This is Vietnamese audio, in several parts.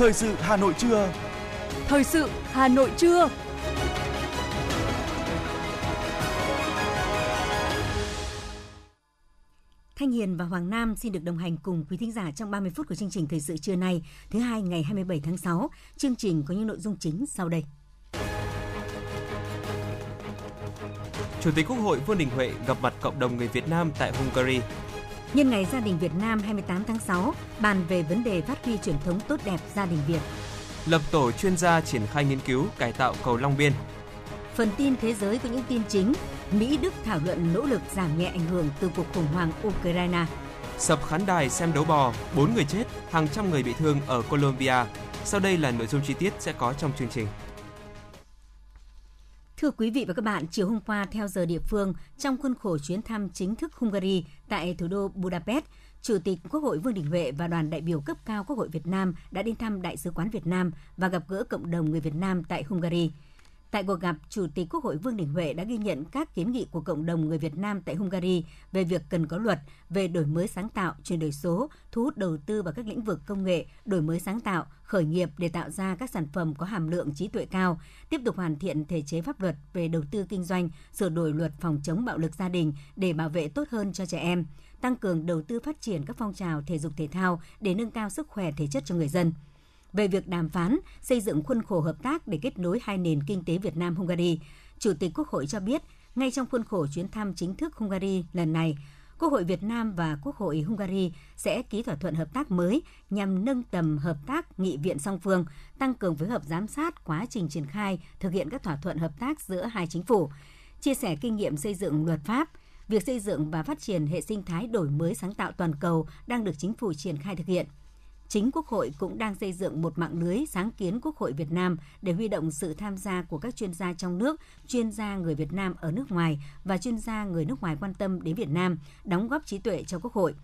Thời sự Hà Nội trưa. Thời sự Hà Nội trưa. Thanh Hiền và Hoàng Nam xin được đồng hành cùng quý thính giả trong 30 phút của chương trình Thời sự trưa nay, thứ hai ngày 27 tháng 6. Chương trình có những nội dung chính sau đây. Chủ tịch Quốc hội Vương Đình Huệ gặp mặt cộng đồng người Việt Nam tại Hungary. Nhân ngày Gia đình Việt Nam 28 tháng 6, bàn về vấn đề phát huy truyền thống tốt đẹp gia đình Việt. Lập tổ chuyên gia triển khai nghiên cứu cải tạo cầu Long Biên. Phần tin thế giới có những tin chính, Mỹ Đức thảo luận nỗ lực giảm nhẹ ảnh hưởng từ cuộc khủng hoảng Ukraine. Sập khán đài xem đấu bò, 4 người chết, hàng trăm người bị thương ở Colombia. Sau đây là nội dung chi tiết sẽ có trong chương trình. Thưa quý vị và các bạn, chiều hôm qua theo giờ địa phương, trong khuôn khổ chuyến thăm chính thức Hungary tại thủ đô Budapest, Chủ tịch Quốc hội Vương Đình Huệ và đoàn đại biểu cấp cao Quốc hội Việt Nam đã đến thăm Đại sứ quán Việt Nam và gặp gỡ cộng đồng người Việt Nam tại Hungary. Tại cuộc gặp, Chủ tịch Quốc hội Vương Đình Huệ đã ghi nhận các kiến nghị của cộng đồng người Việt Nam tại Hungary về việc cần có luật về đổi mới sáng tạo, chuyển đổi số, thu hút đầu tư vào các lĩnh vực công nghệ, đổi mới sáng tạo, khởi nghiệp để tạo ra các sản phẩm có hàm lượng trí tuệ cao, tiếp tục hoàn thiện thể chế pháp luật về đầu tư kinh doanh, sửa đổi luật phòng chống bạo lực gia đình để bảo vệ tốt hơn cho trẻ em, tăng cường đầu tư phát triển các phong trào thể dục thể thao để nâng cao sức khỏe thể chất cho người dân – về việc đàm phán xây dựng khuôn khổ hợp tác để kết nối hai nền kinh tế Việt Nam Hungary. Chủ tịch Quốc hội cho biết, ngay trong khuôn khổ chuyến thăm chính thức Hungary lần này, Quốc hội Việt Nam và Quốc hội Hungary sẽ ký thỏa thuận hợp tác mới nhằm nâng tầm hợp tác nghị viện song phương, tăng cường phối hợp giám sát quá trình triển khai thực hiện các thỏa thuận hợp tác giữa hai chính phủ, chia sẻ kinh nghiệm xây dựng luật pháp, việc xây dựng và phát triển hệ sinh thái đổi mới sáng tạo toàn cầu đang được chính phủ triển khai thực hiện – chính Quốc hội cũng đang xây dựng một mạng lưới sáng kiến Quốc hội Việt Nam để huy động sự tham gia của các chuyên gia trong nước, chuyên gia người Việt Nam ở nước ngoài và chuyên gia người nước ngoài quan tâm đến Việt Nam, đóng góp trí tuệ cho Quốc hội.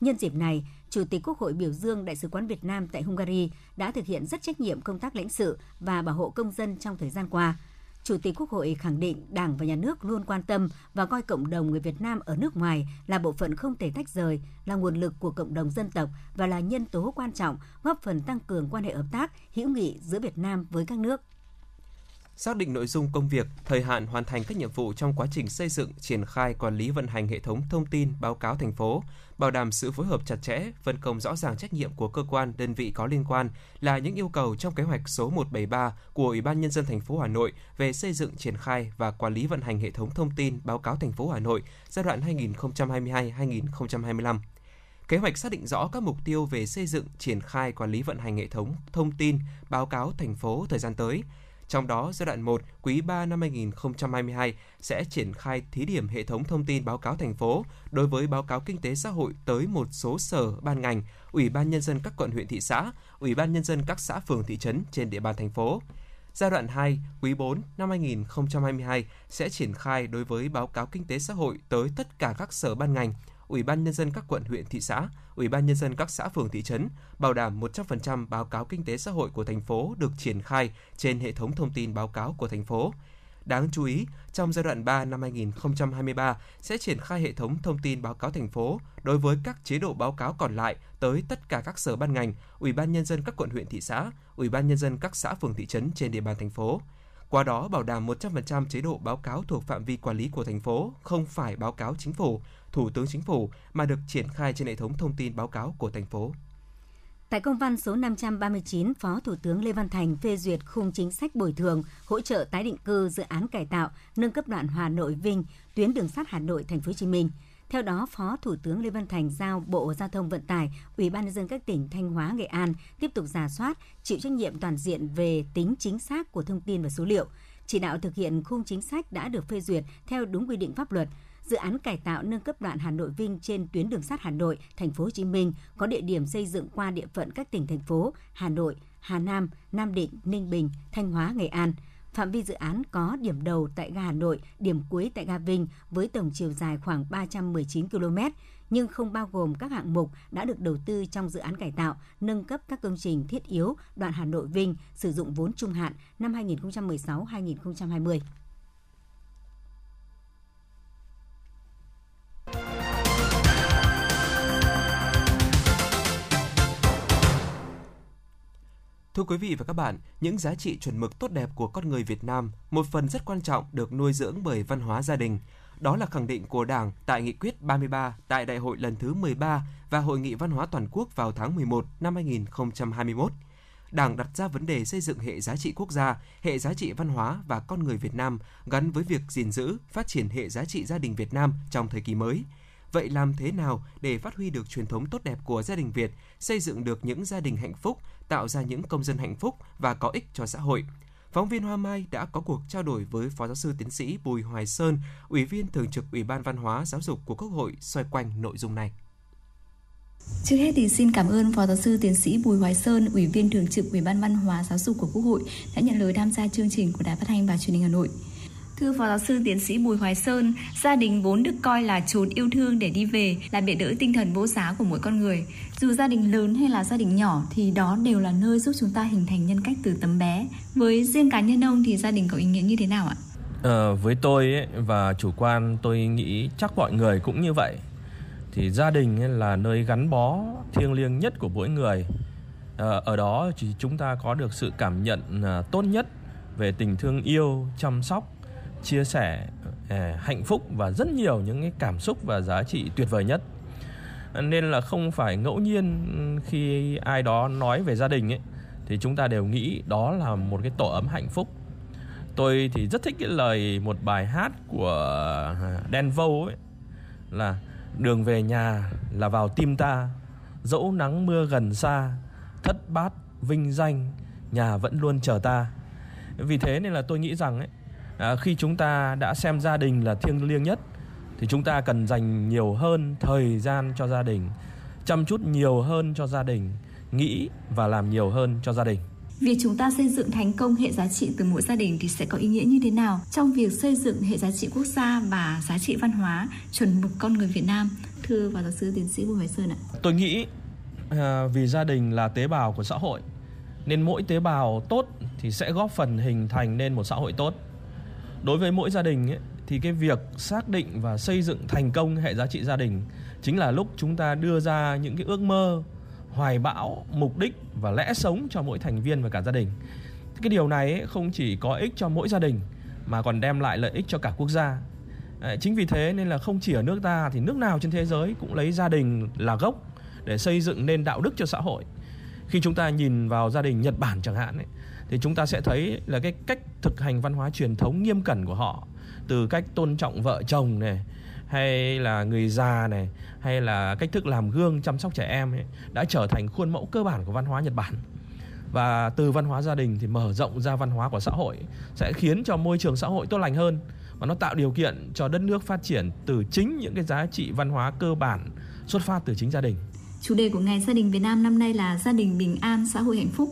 Nhân dịp này, Chủ tịch Quốc hội biểu dương Đại sứ quán Việt Nam tại Hungary đã thực hiện rất trách nhiệm công tác lãnh sự và bảo hộ công dân trong thời gian qua – Chủ tịch Quốc hội khẳng định Đảng và Nhà nước luôn quan tâm và coi cộng đồng người Việt Nam ở nước ngoài là bộ phận không thể tách rời, là nguồn lực của cộng đồng dân tộc và là nhân tố quan trọng góp phần tăng cường quan hệ hợp tác, hữu nghị giữa Việt Nam với các nước. Xác định nội dung công việc, thời hạn hoàn thành các nhiệm vụ trong quá trình xây dựng, triển khai, quản lý vận hành hệ thống thông tin báo cáo thành phố, bảo đảm sự phối hợp chặt chẽ, phân công rõ ràng trách nhiệm của cơ quan, đơn vị có liên quan là những yêu cầu trong kế hoạch số 173 của Ủy ban nhân dân thành phố Hà Nội về xây dựng, triển khai và quản lý vận hành hệ thống thông tin báo cáo thành phố Hà Nội giai đoạn 2022-2025. Kế hoạch xác định rõ các mục tiêu về xây dựng, triển khai, quản lý vận hành hệ thống thông tin báo cáo thành phố thời gian tới, trong đó, giai đoạn 1, quý 3 năm 2022 sẽ triển khai thí điểm hệ thống thông tin báo cáo thành phố đối với báo cáo kinh tế xã hội tới một số sở ban ngành, Ủy ban nhân dân các quận huyện thị xã, Ủy ban nhân dân các xã phường thị trấn trên địa bàn thành phố. Giai đoạn 2, quý 4 năm 2022 sẽ triển khai đối với báo cáo kinh tế xã hội tới tất cả các sở ban ngành, Ủy ban nhân dân các quận huyện thị xã, Ủy ban nhân dân các xã phường thị trấn bảo đảm 100% báo cáo kinh tế xã hội của thành phố được triển khai trên hệ thống thông tin báo cáo của thành phố. Đáng chú ý, trong giai đoạn 3 năm 2023 sẽ triển khai hệ thống thông tin báo cáo thành phố đối với các chế độ báo cáo còn lại tới tất cả các sở ban ngành, Ủy ban nhân dân các quận huyện thị xã, Ủy ban nhân dân các xã phường thị trấn trên địa bàn thành phố. Qua đó bảo đảm 100% chế độ báo cáo thuộc phạm vi quản lý của thành phố, không phải báo cáo chính phủ, Thủ tướng Chính phủ mà được triển khai trên hệ thống thông tin báo cáo của thành phố. Tại công văn số 539, Phó Thủ tướng Lê Văn Thành phê duyệt khung chính sách bồi thường, hỗ trợ tái định cư dự án cải tạo, nâng cấp đoạn Hà Nội Vinh, tuyến đường sắt Hà Nội Thành phố Hồ Chí Minh. Theo đó, Phó Thủ tướng Lê Văn Thành giao Bộ Giao thông Vận tải, Ủy ban nhân dân các tỉnh Thanh Hóa, Nghệ An tiếp tục giả soát, chịu trách nhiệm toàn diện về tính chính xác của thông tin và số liệu, chỉ đạo thực hiện khung chính sách đã được phê duyệt theo đúng quy định pháp luật, dự án cải tạo nâng cấp đoạn Hà Nội Vinh trên tuyến đường sắt Hà Nội, Thành phố Hồ Chí Minh có địa điểm xây dựng qua địa phận các tỉnh thành phố Hà Nội, Hà Nam, Nam Định, Ninh Bình, Thanh Hóa, Nghệ An. Phạm vi dự án có điểm đầu tại ga Hà Nội, điểm cuối tại ga Vinh với tổng chiều dài khoảng 319 km, nhưng không bao gồm các hạng mục đã được đầu tư trong dự án cải tạo, nâng cấp các công trình thiết yếu đoạn Hà Nội Vinh sử dụng vốn trung hạn năm 2016-2020. Thưa quý vị và các bạn, những giá trị chuẩn mực tốt đẹp của con người Việt Nam, một phần rất quan trọng được nuôi dưỡng bởi văn hóa gia đình. Đó là khẳng định của Đảng tại Nghị quyết 33 tại Đại hội lần thứ 13 và Hội nghị Văn hóa Toàn quốc vào tháng 11 năm 2021. Đảng đặt ra vấn đề xây dựng hệ giá trị quốc gia, hệ giá trị văn hóa và con người Việt Nam gắn với việc gìn giữ, phát triển hệ giá trị gia đình Việt Nam trong thời kỳ mới. Vậy làm thế nào để phát huy được truyền thống tốt đẹp của gia đình Việt, xây dựng được những gia đình hạnh phúc, tạo ra những công dân hạnh phúc và có ích cho xã hội? Phóng viên Hoa Mai đã có cuộc trao đổi với Phó Giáo sư Tiến sĩ Bùi Hoài Sơn, Ủy viên Thường trực Ủy ban Văn hóa Giáo dục của Quốc hội xoay quanh nội dung này. Trước hết thì xin cảm ơn Phó Giáo sư Tiến sĩ Bùi Hoài Sơn, Ủy viên Thường trực Ủy ban Văn hóa Giáo dục của Quốc hội đã nhận lời tham gia chương trình của Đài Phát thanh và Truyền hình Hà Nội. Thưa Phó Giáo sư Tiến sĩ Bùi Hoài Sơn, gia đình vốn được coi là chốn yêu thương để đi về, là bệ đỡ tinh thần vô giá của mỗi con người. Dù gia đình lớn hay là gia đình nhỏ thì đó đều là nơi giúp chúng ta hình thành nhân cách từ tấm bé. Với riêng cá nhân ông thì gia đình có ý nghĩa như thế nào ạ? À, với tôi ấy, và chủ quan tôi nghĩ chắc mọi người cũng như vậy thì gia đình là nơi gắn bó thiêng liêng nhất của mỗi người à, ở đó thì chúng ta có được sự cảm nhận à, tốt nhất về tình thương yêu chăm sóc chia sẻ ờ, hạnh phúc và rất nhiều những cái cảm xúc và giá trị tuyệt vời nhất. Nên là không phải ngẫu nhiên ừ, khi ai đó nói về gia đình ấy, thì chúng ta đều nghĩ đó là một cái tổ ấm hạnh phúc. Tôi thì rất thích cái lời, một bài hát của ờ, Dan Vâu ấy, là đường về nhà là vào tim ta, dẫu nắng mưa gần xa, thất bát vinh danh, nhà vẫn luôn chờ ta. Vì thế nên là tôi nghĩ rằng ấy à, khi chúng ta đã xem gia đình là thiêng liêng nhất thì chúng ta cần dành nhiều hơn thời gian cho gia đình chăm chút nhiều hơn cho gia đình nghĩ và làm nhiều hơn cho gia đình Việc chúng ta xây dựng thành công hệ giá trị từ mỗi gia đình thì sẽ có ý nghĩa như thế nào trong việc xây dựng hệ giá trị quốc gia và giá trị văn hóa chuẩn mực con người Việt Nam? Thưa và giáo sư tiến sĩ Bùi Hoài Sơn ạ. Tôi nghĩ à, vì gia đình là tế bào của xã hội nên mỗi tế bào tốt thì sẽ góp phần hình thành nên một xã hội tốt. Đối với mỗi gia đình ấy, thì cái việc xác định và xây dựng thành công hệ giá trị gia đình chính là lúc chúng ta đưa ra những cái ước mơ hoài bão mục đích và lẽ sống cho mỗi thành viên và cả gia đình. Cái điều này không chỉ có ích cho mỗi gia đình mà còn đem lại lợi ích cho cả quốc gia. Chính vì thế nên là không chỉ ở nước ta thì nước nào trên thế giới cũng lấy gia đình là gốc để xây dựng nên đạo đức cho xã hội. Khi chúng ta nhìn vào gia đình nhật bản chẳng hạn ấy, thì chúng ta sẽ thấy là cái cách thực hành văn hóa truyền thống nghiêm cẩn của họ từ cách tôn trọng vợ chồng này hay là người già này hay là cách thức làm gương chăm sóc trẻ em ấy, đã trở thành khuôn mẫu cơ bản của văn hóa Nhật Bản và từ văn hóa gia đình thì mở rộng ra văn hóa của xã hội sẽ khiến cho môi trường xã hội tốt lành hơn và nó tạo điều kiện cho đất nước phát triển từ chính những cái giá trị văn hóa cơ bản xuất phát từ chính gia đình. Chủ đề của Ngày Gia đình Việt Nam năm nay là gia đình bình an, xã hội hạnh phúc.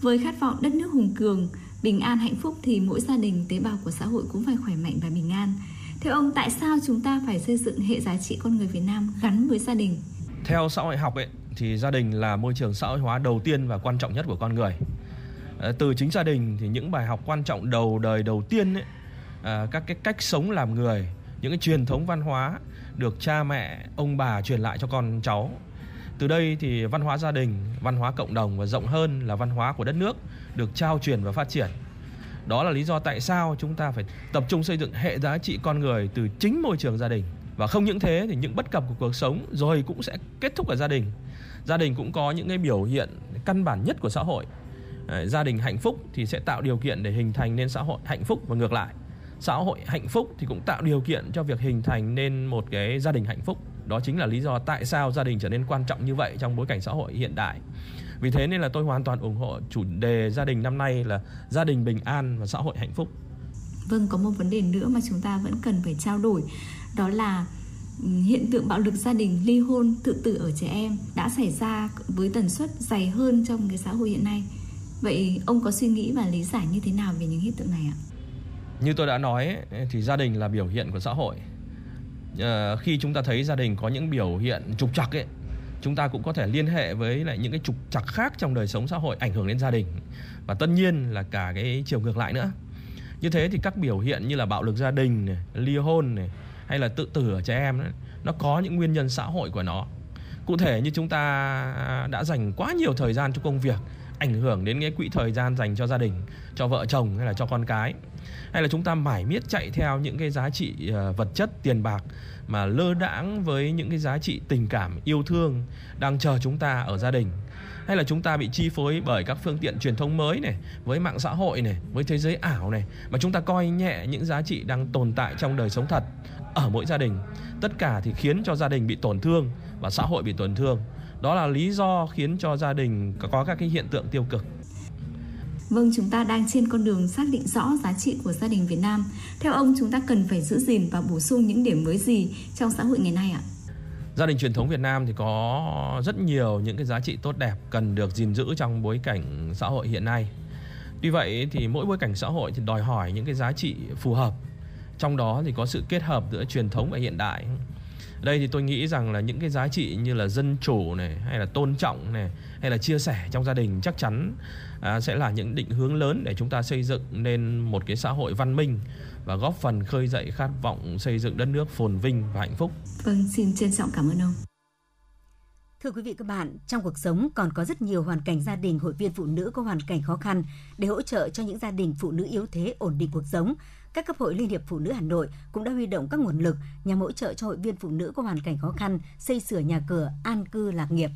Với khát vọng đất nước hùng cường, bình an hạnh phúc thì mỗi gia đình tế bào của xã hội cũng phải khỏe mạnh và bình an. Theo ông, tại sao chúng ta phải xây dựng hệ giá trị con người Việt Nam gắn với gia đình? Theo xã hội học ấy, thì gia đình là môi trường xã hội hóa đầu tiên và quan trọng nhất của con người. Ờ, từ chính gia đình thì những bài học quan trọng đầu đời đầu tiên ấy, ờ, các cái cách sống làm người, những cái truyền thống văn hóa được cha mẹ, ông bà truyền lại cho con cháu. Từ đây thì văn hóa gia đình, văn hóa cộng đồng và rộng hơn là văn hóa của đất nước được trao truyền và phát triển. Đó là lý do tại sao chúng ta phải tập trung xây dựng hệ giá trị con người từ chính môi trường gia đình. Và không những thế thì những bất cập của cuộc sống rồi cũng sẽ kết thúc ở gia đình. Gia đình cũng có những cái biểu hiện căn bản nhất của xã hội. Gia đình hạnh phúc thì sẽ tạo điều kiện để hình thành nên xã hội hạnh phúc và ngược lại. Xã hội hạnh phúc thì cũng tạo điều kiện cho việc hình thành nên một cái gia đình hạnh phúc đó chính là lý do tại sao gia đình trở nên quan trọng như vậy trong bối cảnh xã hội hiện đại. Vì thế nên là tôi hoàn toàn ủng hộ chủ đề gia đình năm nay là gia đình bình an và xã hội hạnh phúc. Vâng có một vấn đề nữa mà chúng ta vẫn cần phải trao đổi đó là ừ, hiện tượng bạo lực gia đình ly hôn tự tử ở trẻ em đã xảy ra với tần suất dày hơn trong cái xã hội hiện nay. Vậy ông có suy nghĩ và lý giải như thế nào về những hiện tượng này ạ? Như tôi đã nói thì gia đình là biểu hiện của xã hội Ờ, khi chúng ta thấy gia đình có những biểu hiện trục trặc ấy chúng ta cũng có thể liên hệ với lại những cái trục trặc khác trong đời sống xã hội ảnh hưởng đến gia đình. Và tất nhiên là cả cái chiều ngược lại nữa. Như thế thì các biểu hiện như là bạo lực gia đình này, ly hôn này hay là tự tử ở trẻ em ấy, nó có những nguyên nhân xã hội của nó. Cụ thể như chúng ta đã dành quá nhiều thời gian cho công việc ảnh hưởng đến cái quỹ thời gian dành cho gia đình, cho vợ chồng hay là cho con cái. Hay là chúng ta mải miết chạy theo những cái giá trị ờ, vật chất, tiền bạc mà lơ đãng với những cái giá trị tình cảm, yêu thương đang chờ chúng ta ở gia đình? Hay là chúng ta bị chi phối bởi các phương tiện truyền thông mới này với mạng xã hội này với thế giới ảo này mà chúng ta coi nhẹ những giá trị đang tồn tại trong đời sống thật ở mỗi gia đình? Tất cả thì khiến cho gia đình bị tổn thương và xã hội bị tổn thương. Đó là lý do khiến cho gia đình có các cái hiện tượng tiêu cực. Vâng, chúng ta đang trên con đường xác định rõ giá trị của gia đình Việt Nam. Theo ông, chúng ta cần phải giữ gìn và bổ sung những điểm mới gì trong xã hội ngày nay ạ? Gia đình truyền thống Việt Nam thì có rất nhiều những cái giá trị tốt đẹp cần được gìn giữ trong bối cảnh xã hội hiện nay. Tuy vậy thì mỗi bối cảnh xã hội thì đòi hỏi những cái giá trị phù hợp. Trong đó thì có sự kết hợp giữa truyền thống và hiện đại đây thì tôi nghĩ rằng là những cái giá trị như là dân chủ này hay là tôn trọng này hay là chia sẻ trong gia đình chắc chắn à, sẽ là những định hướng lớn để chúng ta xây dựng nên một cái xã hội văn minh và góp phần khơi dậy khát vọng xây dựng đất nước phồn vinh và hạnh phúc. Vâng, xin trân trọng cảm ơn ông. Thưa quý vị các bạn, trong cuộc sống còn có rất nhiều hoàn cảnh gia đình hội viên phụ nữ có hoàn cảnh khó khăn để hỗ trợ cho những gia đình phụ nữ yếu thế ổn định cuộc sống các cấp hội Liên hiệp Phụ nữ Hà Nội cũng đã huy động các nguồn lực nhằm hỗ trợ cho hội viên phụ nữ có hoàn cảnh khó khăn xây sửa nhà cửa, an cư lạc nghiệp.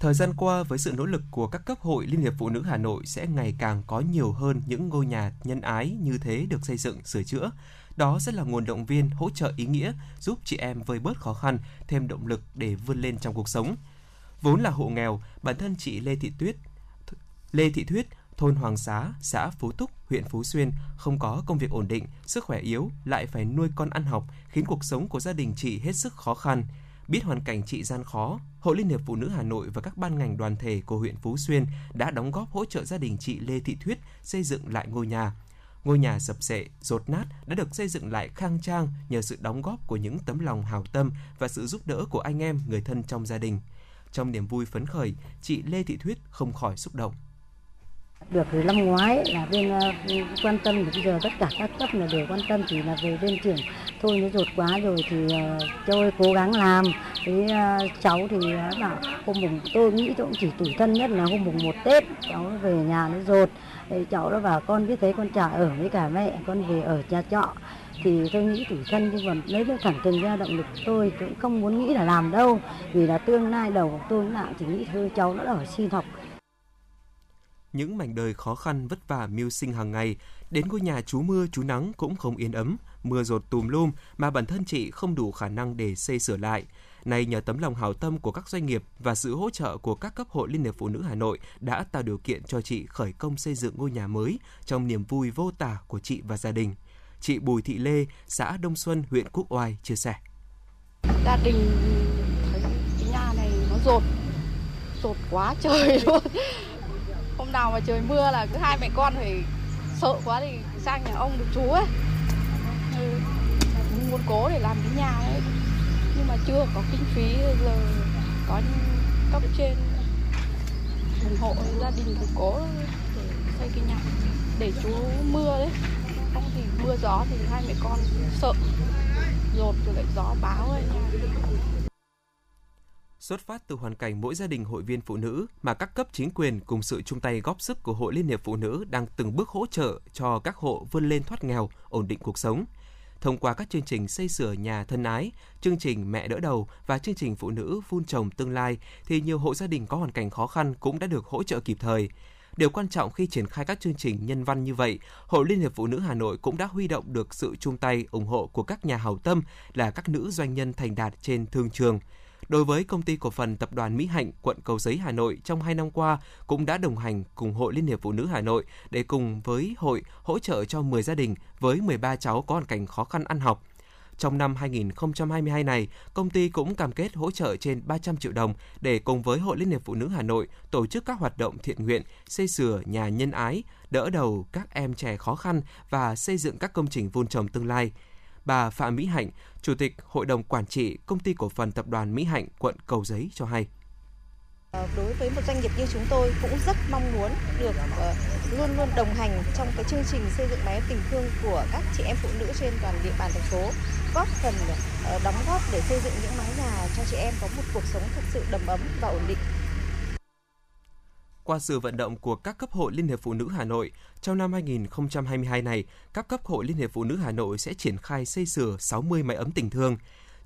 Thời gian qua, với sự nỗ lực của các cấp hội Liên hiệp Phụ nữ Hà Nội sẽ ngày càng có nhiều hơn những ngôi nhà nhân ái như thế được xây dựng, sửa chữa. Đó sẽ là nguồn động viên, hỗ trợ ý nghĩa, giúp chị em vơi bớt khó khăn, thêm động lực để vươn lên trong cuộc sống. Vốn là hộ nghèo, bản thân chị Lê Thị Tuyết Lê Thị Thuyết thôn Hoàng Xá, xã Phú Túc, huyện Phú Xuyên không có công việc ổn định, sức khỏe yếu, lại phải nuôi con ăn học, khiến cuộc sống của gia đình chị hết sức khó khăn. Biết hoàn cảnh chị gian khó, Hội Liên hiệp Phụ nữ Hà Nội và các ban ngành đoàn thể của huyện Phú Xuyên đã đóng góp hỗ trợ gia đình chị Lê Thị Thuyết xây dựng lại ngôi nhà. Ngôi nhà sập sệ, rột nát đã được xây dựng lại khang trang nhờ sự đóng góp của những tấm lòng hào tâm và sự giúp đỡ của anh em, người thân trong gia đình. Trong niềm vui phấn khởi, chị Lê Thị Thuyết không khỏi xúc động. Được từ năm ngoái là bên uh, quan tâm thì bây giờ tất cả các cấp là đều quan tâm chỉ là về bên trưởng. Thôi nó rột quá rồi thì uh, ơi cố gắng làm. Với uh, ờ, cháu thì uh, bảo hôm mùng tôi nghĩ tôi cũng chỉ tủi thân nhất là hôm mùng một Tết cháu nó về nhà nó rột. Thì cháu nó bảo con biết thấy con trả ở với cả mẹ con về ở nhà trọ. Thì tôi nghĩ tủi thân nhưng còn lấy được thẳng từng ra động lực tôi cũng không muốn nghĩ là làm đâu. Vì là tương lai đầu của tôi cũng chỉ nghĩ thôi cháu nó ở xin học những mảnh đời khó khăn vất vả mưu sinh hàng ngày, đến ngôi nhà chú mưa chú nắng cũng không yên ấm, mưa rột tùm lum mà bản thân chị không đủ khả năng để xây sửa lại. Nay nhờ tấm lòng hảo tâm của các doanh nghiệp và sự hỗ trợ của các cấp hội Liên hiệp Phụ nữ Hà Nội đã tạo điều kiện cho chị khởi công xây dựng ngôi nhà mới trong niềm vui vô tả của chị và gia đình. Chị Bùi Thị Lê, xã Đông Xuân, huyện Quốc Oai chia sẻ. Gia đình thấy cái nhà này nó rột, rột quá trời luôn hôm nào mà trời mưa là cứ hai mẹ con phải sợ quá thì sang nhà ông được chú ấy. Ừ, muốn cố để làm cái nhà ấy. Nhưng mà chưa có kinh phí giờ có cấp trên ủng hộ gia đình thì cố để xây cái nhà để chú mưa đấy. Không thì mưa gió thì hai mẹ con sợ. Rột rồi lại gió báo ấy Xuất phát từ hoàn cảnh mỗi gia đình hội viên phụ nữ mà các cấp chính quyền cùng sự chung tay góp sức của Hội Liên hiệp Phụ nữ đang từng bước hỗ trợ cho các hộ vươn lên thoát nghèo, ổn định cuộc sống. Thông qua các chương trình xây sửa nhà thân ái, chương trình mẹ đỡ đầu và chương trình phụ nữ vun trồng tương lai thì nhiều hộ gia đình có hoàn cảnh khó khăn cũng đã được hỗ trợ kịp thời. Điều quan trọng khi triển khai các chương trình nhân văn như vậy, Hội Liên hiệp Phụ nữ Hà Nội cũng đã huy động được sự chung tay ủng hộ của các nhà hảo tâm là các nữ doanh nhân thành đạt trên thương trường đối với công ty cổ phần tập đoàn Mỹ Hạnh quận Cầu Giấy Hà Nội trong 2 năm qua cũng đã đồng hành cùng Hội Liên hiệp Phụ nữ Hà Nội để cùng với hội hỗ trợ cho 10 gia đình với 13 cháu có hoàn cảnh khó khăn ăn học. Trong năm 2022 này, công ty cũng cam kết hỗ trợ trên 300 triệu đồng để cùng với Hội Liên hiệp Phụ nữ Hà Nội tổ chức các hoạt động thiện nguyện, xây sửa nhà nhân ái, đỡ đầu các em trẻ khó khăn và xây dựng các công trình vun trồng tương lai bà Phạm Mỹ Hạnh, Chủ tịch Hội đồng Quản trị Công ty Cổ phần Tập đoàn Mỹ Hạnh, quận Cầu Giấy cho hay. Ờ, đối với một doanh nghiệp như chúng tôi cũng rất mong muốn được ờ, luôn luôn đồng hành trong cái chương trình xây dựng mái tình thương của các chị em phụ nữ trên toàn địa bàn thành phố, góp phần ờ, đóng góp để xây dựng những mái nhà cho chị em có một cuộc sống thật sự đầm ấm và ổn định qua sự vận động của các cấp hội Liên hiệp Phụ nữ Hà Nội, trong năm 2022 này, các cấp hội Liên hiệp Phụ nữ Hà Nội sẽ triển khai xây sửa 60 máy ấm tình thương.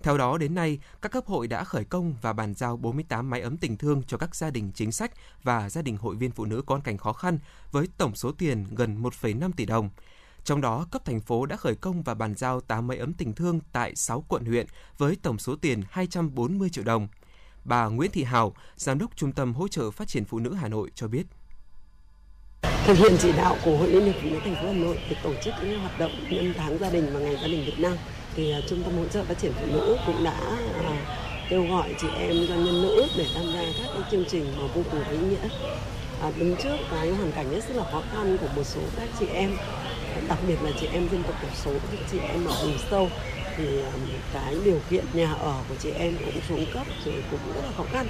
Theo đó, đến nay, các cấp hội đã khởi công và bàn giao 48 máy ấm tình thương cho các gia đình chính sách và gia đình hội viên phụ nữ có hoàn cảnh khó khăn với tổng số tiền gần 1,5 tỷ đồng. Trong đó, cấp thành phố đã khởi công và bàn giao 8 máy ấm tình thương tại 6 quận huyện với tổng số tiền 240 triệu đồng. Bà Nguyễn Thị Hào, Giám đốc Trung tâm Hỗ trợ Phát triển Phụ nữ Hà Nội cho biết. Thực hiện chỉ đạo của Hội Liên hiệp Phụ nữ thành phố Hà Nội để tổ chức những hoạt động nhân tháng gia đình và ngày gia đình Việt Nam thì à, Trung tâm Hỗ trợ Phát triển Phụ nữ cũng đã à, kêu gọi chị em doanh nhân nữ để tham gia các cái chương trình mà vô cùng ý nghĩa. À, đứng trước cái hoàn cảnh rất là khó khăn của một số các chị em đặc biệt là chị em dân tộc thiểu số các chị em ở vùng sâu thì à, cái điều kiện nhà ở của chị em cũng xuống cấp rồi cũng rất là khó khăn.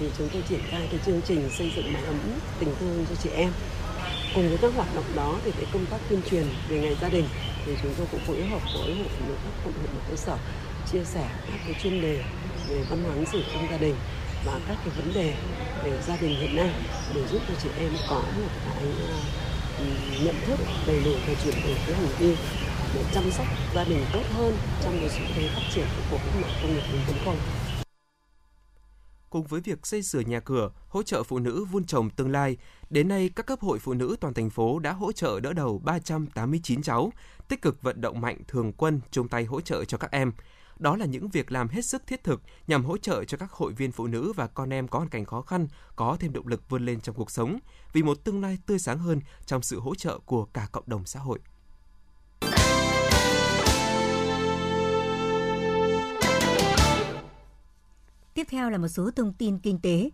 Thì chúng tôi triển khai cái chương trình xây dựng mái ấm tình thương cho chị em. Cùng với các hoạt động đó thì cái công tác tuyên truyền về ngày gia đình thì chúng tôi cũng phối hợp với hội phụ nữ các quận huyện cơ sở chia sẻ các cái chuyên đề về văn hóa ứng xử trong gia đình và các cái vấn đề về gia đình hiện nay để giúp cho chị em có một cái à, ừ, nhận thức đầy đủ và chuyển đổi cái hành vi để chăm sóc gia đình tốt hơn trong một xu thế phát triển của cách mạng công nghiệp 4.0 cùng với việc xây sửa nhà cửa, hỗ trợ phụ nữ vun trồng tương lai, đến nay các cấp hội phụ nữ toàn thành phố đã hỗ trợ đỡ đầu 389 cháu, tích cực vận động mạnh thường quân chung tay hỗ trợ cho các em. Đó là những việc làm hết sức thiết thực nhằm hỗ trợ cho các hội viên phụ nữ và con em có hoàn cảnh khó khăn có thêm động lực vươn lên trong cuộc sống, vì một tương lai tươi sáng hơn trong sự hỗ trợ của cả cộng đồng xã hội. Tiếp theo là một số thông tin kinh tế.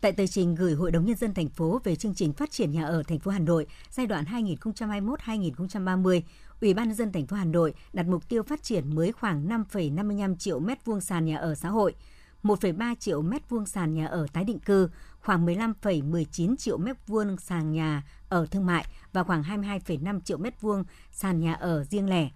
Tại tờ trình gửi Hội đồng nhân dân thành phố về chương trình phát triển nhà ở thành phố Hà Nội giai đoạn 2021-2030, Ủy ban nhân dân thành phố Hà Nội đặt mục tiêu phát triển mới khoảng 5,55 triệu mét vuông sàn nhà ở xã hội, 1,3 triệu mét vuông sàn nhà ở tái định cư, khoảng 15,19 triệu mét vuông sàn nhà ở thương mại và khoảng 22,5 triệu mét vuông sàn nhà ở riêng lẻ.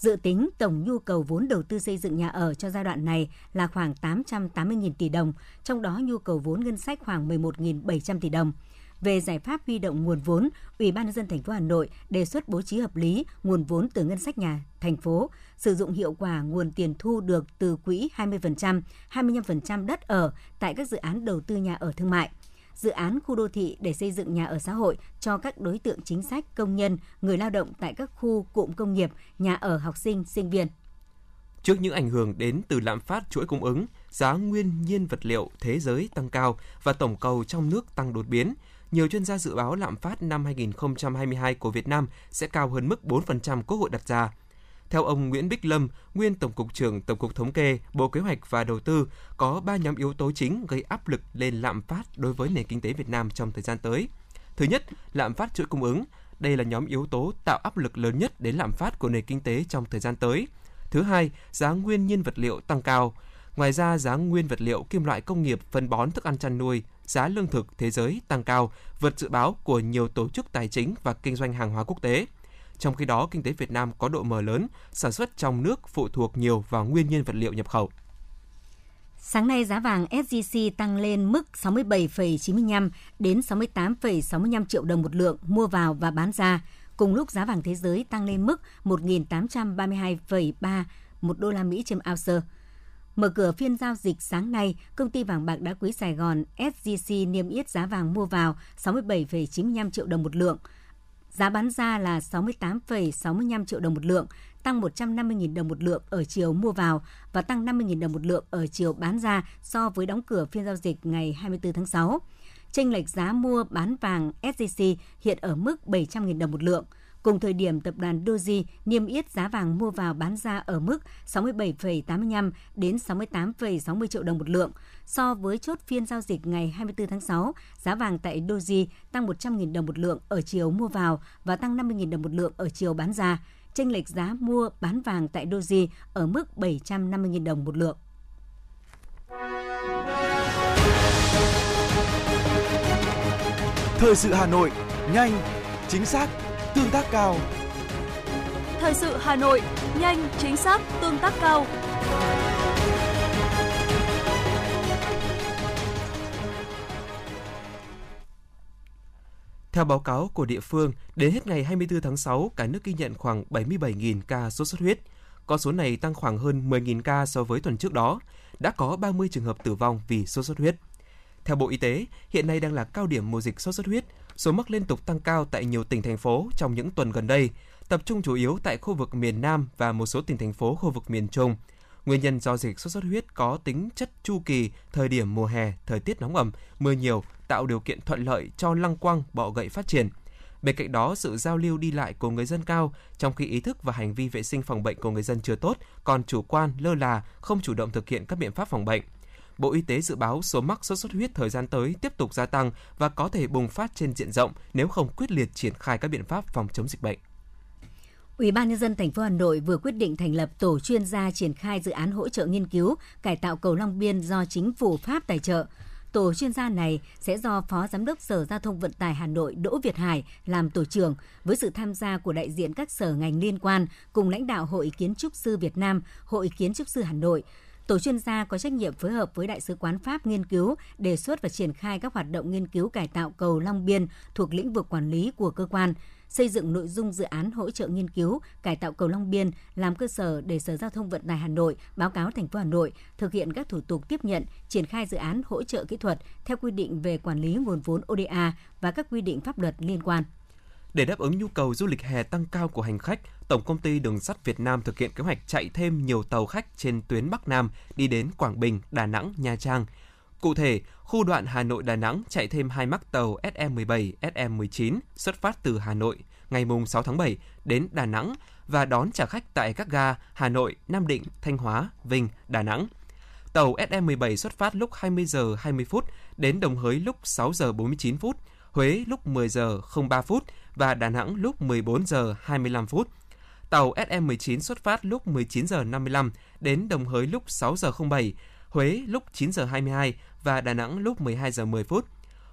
Dự tính tổng nhu cầu vốn đầu tư xây dựng nhà ở cho giai đoạn này là khoảng 880.000 tỷ đồng, trong đó nhu cầu vốn ngân sách khoảng 11.700 tỷ đồng. Về giải pháp huy động nguồn vốn, Ủy ban nhân dân thành phố Hà Nội đề xuất bố trí hợp lý nguồn vốn từ ngân sách nhà thành phố, sử dụng hiệu quả nguồn tiền thu được từ quỹ 20%, 25% đất ở tại các dự án đầu tư nhà ở thương mại dự án khu đô thị để xây dựng nhà ở xã hội cho các đối tượng chính sách, công nhân, người lao động tại các khu cụm công nghiệp, nhà ở học sinh, sinh viên. Trước những ảnh hưởng đến từ lạm phát chuỗi cung ứng, giá nguyên nhiên vật liệu thế giới tăng cao và tổng cầu trong nước tăng đột biến, nhiều chuyên gia dự báo lạm phát năm 2022 của Việt Nam sẽ cao hơn mức 4% Quốc hội đặt ra. Theo ông Nguyễn Bích Lâm, nguyên Tổng cục trưởng Tổng cục Thống kê, Bộ Kế hoạch và Đầu tư, có 3 nhóm yếu tố chính gây áp lực lên lạm phát đối với nền kinh tế Việt Nam trong thời gian tới. Thứ nhất, lạm phát chuỗi cung ứng. Đây là nhóm yếu tố tạo áp lực lớn nhất đến lạm phát của nền kinh tế trong thời gian tới. Thứ hai, giá nguyên nhiên vật liệu tăng cao. Ngoài ra, giá nguyên vật liệu kim loại công nghiệp, phân bón thức ăn chăn nuôi, giá lương thực thế giới tăng cao, vượt dự báo của nhiều tổ chức tài chính và kinh doanh hàng hóa quốc tế. Trong khi đó, kinh tế Việt Nam có độ mở lớn, sản xuất trong nước phụ thuộc nhiều vào nguyên nhiên vật liệu nhập khẩu. Sáng nay giá vàng SJC tăng lên mức 67,95 đến 68,65 triệu đồng một lượng mua vào và bán ra. Cùng lúc giá vàng thế giới tăng lên mức 1.832,3 một đô la Mỹ trên ounce. Mở cửa phiên giao dịch sáng nay, công ty vàng bạc đá quý Sài Gòn SJC niêm yết giá vàng mua vào 67,95 triệu đồng một lượng, Giá bán ra là 68,65 triệu đồng một lượng, tăng 150.000 đồng một lượng ở chiều mua vào và tăng 50.000 đồng một lượng ở chiều bán ra so với đóng cửa phiên giao dịch ngày 24 tháng 6. Chênh lệch giá mua bán vàng SJC hiện ở mức 700.000 đồng một lượng – Cùng thời điểm, tập đoàn Doji niêm yết giá vàng mua vào bán ra ở mức 67,85 đến 68,60 triệu đồng một lượng. So với chốt phiên giao dịch ngày 24 tháng 6, giá vàng tại Doji tăng 100.000 đồng một lượng ở chiều mua vào và tăng 50.000 đồng một lượng ở chiều bán ra. Chênh lệch giá mua bán vàng tại Doji ở mức 750.000 đồng một lượng. Thời sự Hà Nội, nhanh, chính xác, tương tác cao. Thời sự Hà Nội, nhanh, chính xác, tương tác cao. Theo báo cáo của địa phương, đến hết ngày 24 tháng 6, cả nước ghi nhận khoảng 77.000 ca sốt xuất huyết. Con số này tăng khoảng hơn 10.000 ca so với tuần trước đó. Đã có 30 trường hợp tử vong vì sốt xuất huyết. Theo Bộ Y tế, hiện nay đang là cao điểm mùa dịch sốt xuất huyết. Số mắc liên tục tăng cao tại nhiều tỉnh thành phố trong những tuần gần đây, tập trung chủ yếu tại khu vực miền Nam và một số tỉnh thành phố khu vực miền Trung. Nguyên nhân do dịch sốt xuất huyết có tính chất chu kỳ, thời điểm mùa hè, thời tiết nóng ẩm, mưa nhiều tạo điều kiện thuận lợi cho lăng quăng, bọ gậy phát triển. Bên cạnh đó, sự giao lưu đi lại của người dân cao, trong khi ý thức và hành vi vệ sinh phòng bệnh của người dân chưa tốt, còn chủ quan, lơ là, không chủ động thực hiện các biện pháp phòng bệnh. Bộ Y tế dự báo số mắc sốt xuất huyết thời gian tới tiếp tục gia tăng và có thể bùng phát trên diện rộng nếu không quyết liệt triển khai các biện pháp phòng chống dịch bệnh. Ủy ban nhân dân thành phố Hà Nội vừa quyết định thành lập tổ chuyên gia triển khai dự án hỗ trợ nghiên cứu cải tạo cầu Long Biên do chính phủ Pháp tài trợ. Tổ chuyên gia này sẽ do Phó Giám đốc Sở Giao thông Vận tải Hà Nội Đỗ Việt Hải làm tổ trưởng với sự tham gia của đại diện các sở ngành liên quan cùng lãnh đạo Hội Kiến trúc sư Việt Nam, Hội Kiến trúc sư Hà Nội. Tổ chuyên gia có trách nhiệm phối hợp với Đại sứ quán Pháp nghiên cứu, đề xuất và triển khai các hoạt động nghiên cứu cải tạo cầu Long Biên thuộc lĩnh vực quản lý của cơ quan xây dựng nội dung dự án hỗ trợ nghiên cứu cải tạo cầu Long Biên làm cơ sở để Sở Giao thông Vận tải Hà Nội báo cáo thành phố Hà Nội thực hiện các thủ tục tiếp nhận, triển khai dự án hỗ trợ kỹ thuật theo quy định về quản lý nguồn vốn ODA và các quy định pháp luật liên quan. Để đáp ứng nhu cầu du lịch hè tăng cao của hành khách, Tổng công ty Đường sắt Việt Nam thực hiện kế hoạch chạy thêm nhiều tàu khách trên tuyến Bắc Nam đi đến Quảng Bình, Đà Nẵng, Nha Trang. Cụ thể, khu đoạn Hà Nội Đà Nẵng chạy thêm hai mắc tàu SE17, SE19 xuất phát từ Hà Nội ngày 6 tháng 7 đến Đà Nẵng và đón trả khách tại các ga Hà Nội, Nam Định, Thanh Hóa, Vinh, Đà Nẵng. Tàu SE17 xuất phát lúc 20 giờ 20 phút đến Đồng Hới lúc 6 giờ 49 phút, Huế lúc 10 giờ 03 phút và Đà Nẵng lúc 14 giờ 25 phút. Tàu SM19 xuất phát lúc 19 giờ 55 đến Đồng Hới lúc 6 giờ 07, Huế lúc 9 giờ 22 và Đà Nẵng lúc 12 giờ 10 phút.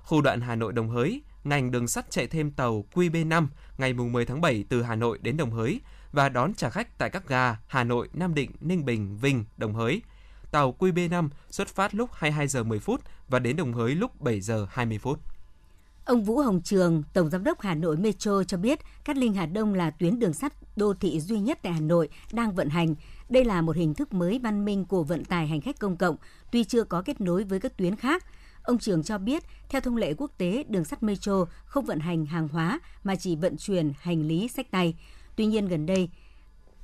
Khu đoạn Hà Nội Đồng Hới, ngành đường sắt chạy thêm tàu QB5 ngày 10 tháng 7 từ Hà Nội đến Đồng Hới và đón trả khách tại các ga Hà Nội, Nam Định, Ninh Bình, Vinh, Đồng Hới. Tàu QB5 xuất phát lúc 22 giờ 10 phút và đến Đồng Hới lúc 7 giờ 20 phút. Ông Vũ Hồng Trường, Tổng Giám đốc Hà Nội Metro cho biết Cát Linh Hà Đông là tuyến đường sắt đô thị duy nhất tại Hà Nội đang vận hành. Đây là một hình thức mới văn minh của vận tải hành khách công cộng, tuy chưa có kết nối với các tuyến khác. Ông Trường cho biết, theo thông lệ quốc tế, đường sắt Metro không vận hành hàng hóa mà chỉ vận chuyển hành lý sách tay. Tuy nhiên gần đây,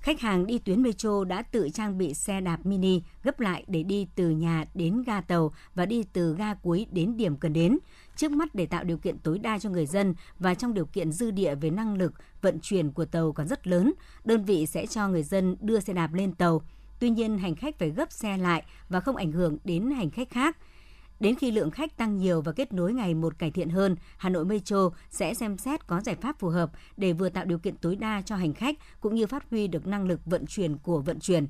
Khách hàng đi tuyến metro đã tự trang bị xe đạp mini gấp lại để đi từ nhà đến ga tàu và đi từ ga cuối đến điểm cần đến. Trước mắt để tạo điều kiện tối đa cho người dân và trong điều kiện dư địa về năng lực vận chuyển của tàu còn rất lớn, đơn vị sẽ cho người dân đưa xe đạp lên tàu. Tuy nhiên, hành khách phải gấp xe lại và không ảnh hưởng đến hành khách khác. Đến khi lượng khách tăng nhiều và kết nối ngày một cải thiện hơn, Hà Nội Metro sẽ xem xét có giải pháp phù hợp để vừa tạo điều kiện tối đa cho hành khách cũng như phát huy được năng lực vận chuyển của vận chuyển.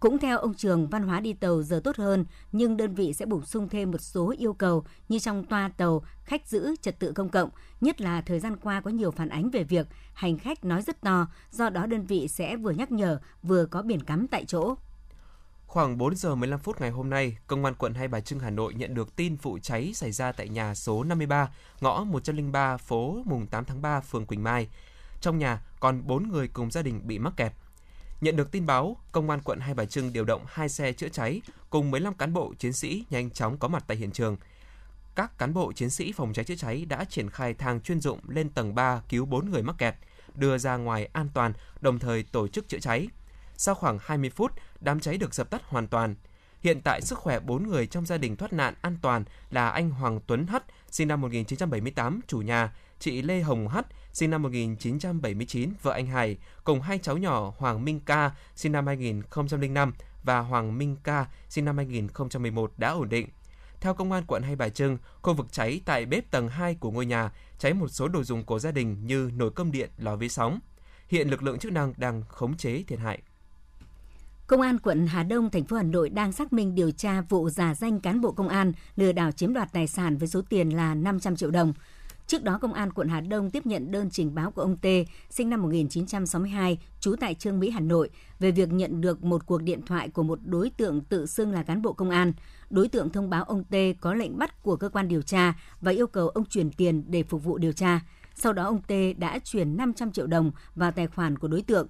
Cũng theo ông Trường, văn hóa đi tàu giờ tốt hơn, nhưng đơn vị sẽ bổ sung thêm một số yêu cầu như trong toa tàu, khách giữ trật tự công cộng, nhất là thời gian qua có nhiều phản ánh về việc hành khách nói rất to, do đó đơn vị sẽ vừa nhắc nhở, vừa có biển cắm tại chỗ. Khoảng 4 giờ 15 phút ngày hôm nay, Công an quận Hai Bà Trưng Hà Nội nhận được tin vụ cháy xảy ra tại nhà số 53, ngõ 103, phố mùng 8 tháng 3, phường Quỳnh Mai. Trong nhà còn 4 người cùng gia đình bị mắc kẹt. Nhận được tin báo, Công an quận Hai Bà Trưng điều động 2 xe chữa cháy cùng 15 cán bộ chiến sĩ nhanh chóng có mặt tại hiện trường. Các cán bộ chiến sĩ phòng cháy chữa cháy đã triển khai thang chuyên dụng lên tầng 3 cứu 4 người mắc kẹt, đưa ra ngoài an toàn, đồng thời tổ chức chữa cháy. Sau khoảng 20 phút, đám cháy được dập tắt hoàn toàn. Hiện tại sức khỏe 4 người trong gia đình thoát nạn an toàn là anh Hoàng Tuấn Hất, sinh năm 1978, chủ nhà, chị Lê Hồng Hất, sinh năm 1979, vợ anh Hải, cùng hai cháu nhỏ Hoàng Minh Ca, sinh năm 2005 và Hoàng Minh Ca, sinh năm 2011 đã ổn định. Theo công an quận Hai Bà Trưng, khu vực cháy tại bếp tầng 2 của ngôi nhà cháy một số đồ dùng của gia đình như nồi cơm điện, lò vi sóng. Hiện lực lượng chức năng đang khống chế thiệt hại. Công an quận Hà Đông, thành phố Hà Nội đang xác minh điều tra vụ giả danh cán bộ công an lừa đảo chiếm đoạt tài sản với số tiền là 500 triệu đồng. Trước đó, Công an quận Hà Đông tiếp nhận đơn trình báo của ông T, sinh năm 1962, trú tại Trương Mỹ, Hà Nội, về việc nhận được một cuộc điện thoại của một đối tượng tự xưng là cán bộ công an. Đối tượng thông báo ông T có lệnh bắt của cơ quan điều tra và yêu cầu ông chuyển tiền để phục vụ điều tra. Sau đó ông T đã chuyển 500 triệu đồng vào tài khoản của đối tượng.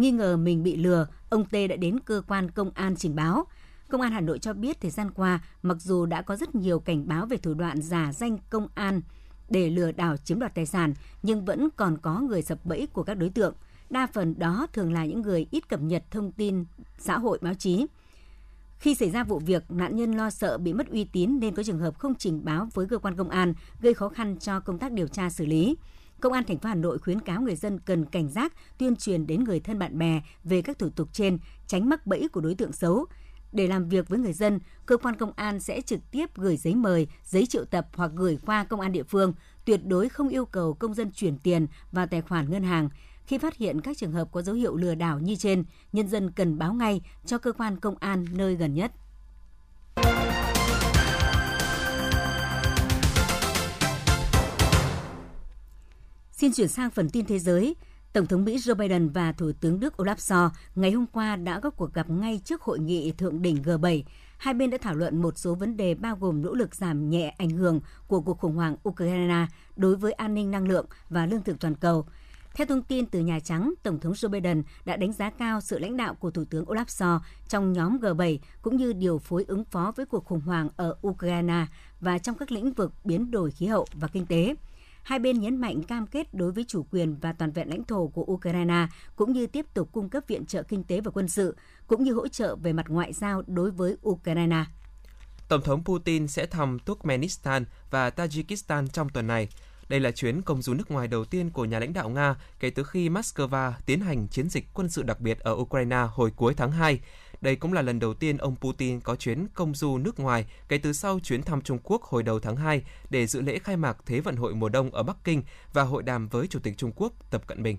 Nghi ngờ mình bị lừa, ông T đã đến cơ quan công an trình báo. Công an Hà Nội cho biết thời gian qua, mặc dù đã có rất nhiều cảnh báo về thủ đoạn giả danh công an để lừa đảo chiếm đoạt tài sản, nhưng vẫn còn có người sập bẫy của các đối tượng. Đa phần đó thường là những người ít cập nhật thông tin xã hội báo chí. Khi xảy ra vụ việc, nạn nhân lo sợ bị mất uy tín nên có trường hợp không trình báo với cơ quan công an, gây khó khăn cho công tác điều tra xử lý. Công an thành phố Hà Nội khuyến cáo người dân cần cảnh giác, tuyên truyền đến người thân bạn bè về các thủ tục trên, tránh mắc bẫy của đối tượng xấu. Để làm việc với người dân, cơ quan công an sẽ trực tiếp gửi giấy mời, giấy triệu tập hoặc gửi qua công an địa phương, tuyệt đối không yêu cầu công dân chuyển tiền vào tài khoản ngân hàng. Khi phát hiện các trường hợp có dấu hiệu lừa đảo như trên, nhân dân cần báo ngay cho cơ quan công an nơi gần nhất. Xin chuyển sang phần tin thế giới. Tổng thống Mỹ Joe Biden và Thủ tướng Đức Olaf Scholz ngày hôm qua đã có cuộc gặp ngay trước hội nghị thượng đỉnh G7. Hai bên đã thảo luận một số vấn đề bao gồm nỗ lực giảm nhẹ ảnh hưởng của cuộc khủng hoảng Ukraine đối với an ninh năng lượng và lương thực toàn cầu. Theo thông tin từ Nhà Trắng, Tổng thống Joe Biden đã đánh giá cao sự lãnh đạo của Thủ tướng Olaf Scholz trong nhóm G7 cũng như điều phối ứng phó với cuộc khủng hoảng ở Ukraine và trong các lĩnh vực biến đổi khí hậu và kinh tế – Hai bên nhấn mạnh cam kết đối với chủ quyền và toàn vẹn lãnh thổ của Ukraine, cũng như tiếp tục cung cấp viện trợ kinh tế và quân sự, cũng như hỗ trợ về mặt ngoại giao đối với Ukraine. Tổng thống Putin sẽ thăm Turkmenistan và Tajikistan trong tuần này. Đây là chuyến công du nước ngoài đầu tiên của nhà lãnh đạo Nga kể từ khi Moscow tiến hành chiến dịch quân sự đặc biệt ở Ukraine hồi cuối tháng 2. Đây cũng là lần đầu tiên ông Putin có chuyến công du nước ngoài kể từ sau chuyến thăm Trung Quốc hồi đầu tháng 2 để dự lễ khai mạc Thế vận hội mùa đông ở Bắc Kinh và hội đàm với Chủ tịch Trung Quốc Tập Cận Bình.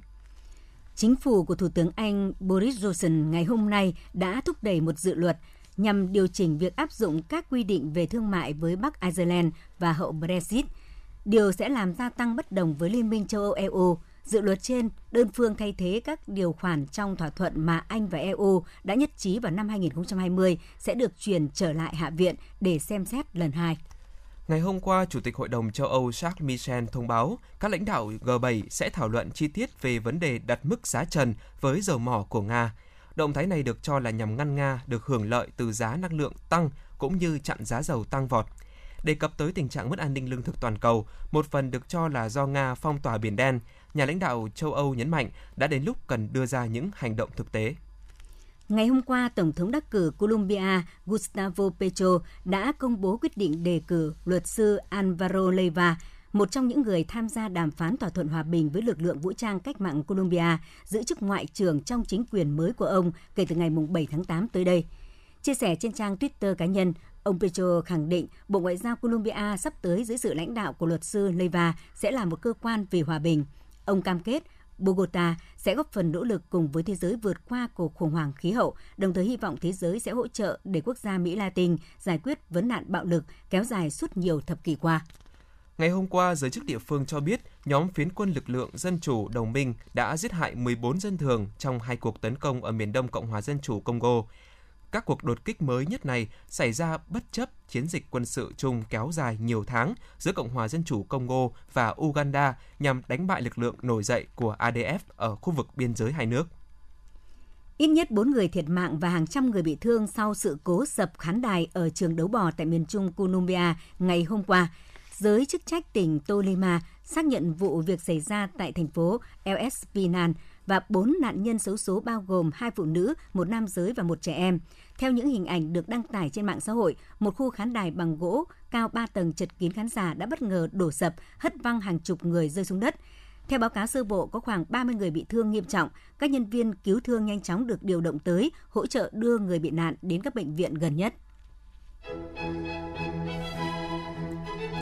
Chính phủ của Thủ tướng Anh Boris Johnson ngày hôm nay đã thúc đẩy một dự luật nhằm điều chỉnh việc áp dụng các quy định về thương mại với Bắc Ireland và hậu Brexit. Điều sẽ làm gia tăng bất đồng với Liên minh châu Âu EU Dự luật trên đơn phương thay thế các điều khoản trong thỏa thuận mà Anh và EU đã nhất trí vào năm 2020 sẽ được chuyển trở lại Hạ viện để xem xét lần hai. Ngày hôm qua, Chủ tịch Hội đồng châu Âu Charles Michel thông báo các lãnh đạo G7 sẽ thảo luận chi tiết về vấn đề đặt mức giá trần với dầu mỏ của Nga. Động thái này được cho là nhằm ngăn Nga được hưởng lợi từ giá năng lượng tăng cũng như chặn giá dầu tăng vọt. Đề cập tới tình trạng mất an ninh lương thực toàn cầu, một phần được cho là do Nga phong tỏa Biển Đen, nhà lãnh đạo châu Âu nhấn mạnh đã đến lúc cần đưa ra những hành động thực tế. Ngày hôm qua, Tổng thống đắc cử Colombia Gustavo Petro đã công bố quyết định đề cử luật sư Alvaro Leiva, một trong những người tham gia đàm phán thỏa thuận hòa bình với lực lượng vũ trang cách mạng Colombia, giữ chức ngoại trưởng trong chính quyền mới của ông kể từ ngày 7 tháng 8 tới đây. Chia sẻ trên trang Twitter cá nhân, Ông Petro khẳng định Bộ Ngoại giao Colombia sắp tới dưới sự lãnh đạo của luật sư Leiva sẽ là một cơ quan vì hòa bình. Ông cam kết Bogota sẽ góp phần nỗ lực cùng với thế giới vượt qua cuộc khủng hoảng khí hậu, đồng thời hy vọng thế giới sẽ hỗ trợ để quốc gia Mỹ Latin giải quyết vấn nạn bạo lực kéo dài suốt nhiều thập kỷ qua. Ngày hôm qua, giới chức địa phương cho biết nhóm phiến quân lực lượng Dân chủ đồng minh đã giết hại 14 dân thường trong hai cuộc tấn công ở miền đông Cộng hòa Dân chủ Congo. Các cuộc đột kích mới nhất này xảy ra bất chấp chiến dịch quân sự chung kéo dài nhiều tháng giữa Cộng hòa Dân chủ Congo và Uganda nhằm đánh bại lực lượng nổi dậy của ADF ở khu vực biên giới hai nước. Ít nhất 4 người thiệt mạng và hàng trăm người bị thương sau sự cố sập khán đài ở trường đấu bò tại miền trung Colombia ngày hôm qua. Giới chức trách tỉnh Tolima xác nhận vụ việc xảy ra tại thành phố El Espinal và bốn nạn nhân xấu số bao gồm hai phụ nữ, một nam giới và một trẻ em. Theo những hình ảnh được đăng tải trên mạng xã hội, một khu khán đài bằng gỗ cao 3 tầng chật kín khán giả đã bất ngờ đổ sập, hất văng hàng chục người rơi xuống đất. Theo báo cáo sơ bộ, có khoảng 30 người bị thương nghiêm trọng. Các nhân viên cứu thương nhanh chóng được điều động tới, hỗ trợ đưa người bị nạn đến các bệnh viện gần nhất.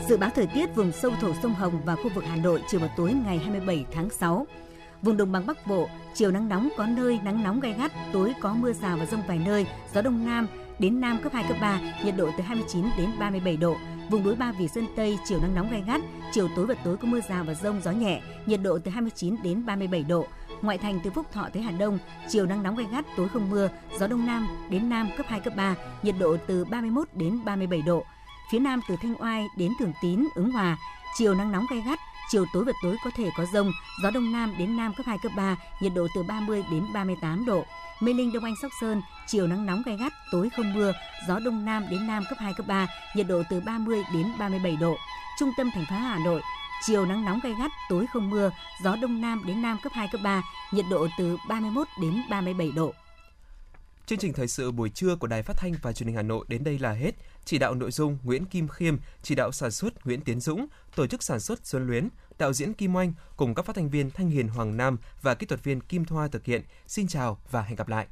Dự báo thời tiết vùng sâu thổ sông Hồng và khu vực Hà Nội chiều và tối ngày 27 tháng 6. Vùng đồng bằng Bắc Bộ, chiều nắng nóng có nơi nắng nóng gai gắt, tối có mưa rào và rông vài nơi, gió đông nam đến Nam cấp 2, cấp 3, nhiệt độ từ 29 đến 37 độ. Vùng núi Ba Vì Sơn Tây chiều nắng nóng gai gắt, chiều tối và tối có mưa rào và rông gió nhẹ, nhiệt độ từ 29 đến 37 độ. Ngoại thành từ Phúc Thọ tới Hà Đông, chiều nắng nóng gai gắt, tối không mưa, gió đông nam đến nam cấp 2 cấp 3, nhiệt độ từ 31 đến 37 độ. Phía nam từ Thanh Oai đến Thường Tín, Ứng Hòa, chiều nắng nóng gai gắt, chiều tối và tối có thể có rông, gió đông nam đến nam cấp 2 cấp 3, nhiệt độ từ 30 đến 38 độ. Mê Linh Đông Anh Sóc Sơn, chiều nắng nóng gai gắt, tối không mưa, gió đông nam đến nam cấp 2 cấp 3, nhiệt độ từ 30 đến 37 độ. Trung tâm thành phố Hà Nội, chiều nắng nóng gai gắt, tối không mưa, gió đông nam đến nam cấp 2 cấp 3, nhiệt độ từ 31 đến 37 độ. Chương trình thời sự buổi trưa của Đài Phát thanh và Truyền hình Hà Nội đến đây là hết. Chỉ đạo nội dung Nguyễn Kim Khiêm, chỉ đạo sản xuất Nguyễn Tiến Dũng, tổ chức sản xuất Xuân Luyến, đạo diễn Kim Oanh cùng các phát thanh viên Thanh Hiền Hoàng Nam và kỹ thuật viên Kim Thoa thực hiện. Xin chào và hẹn gặp lại.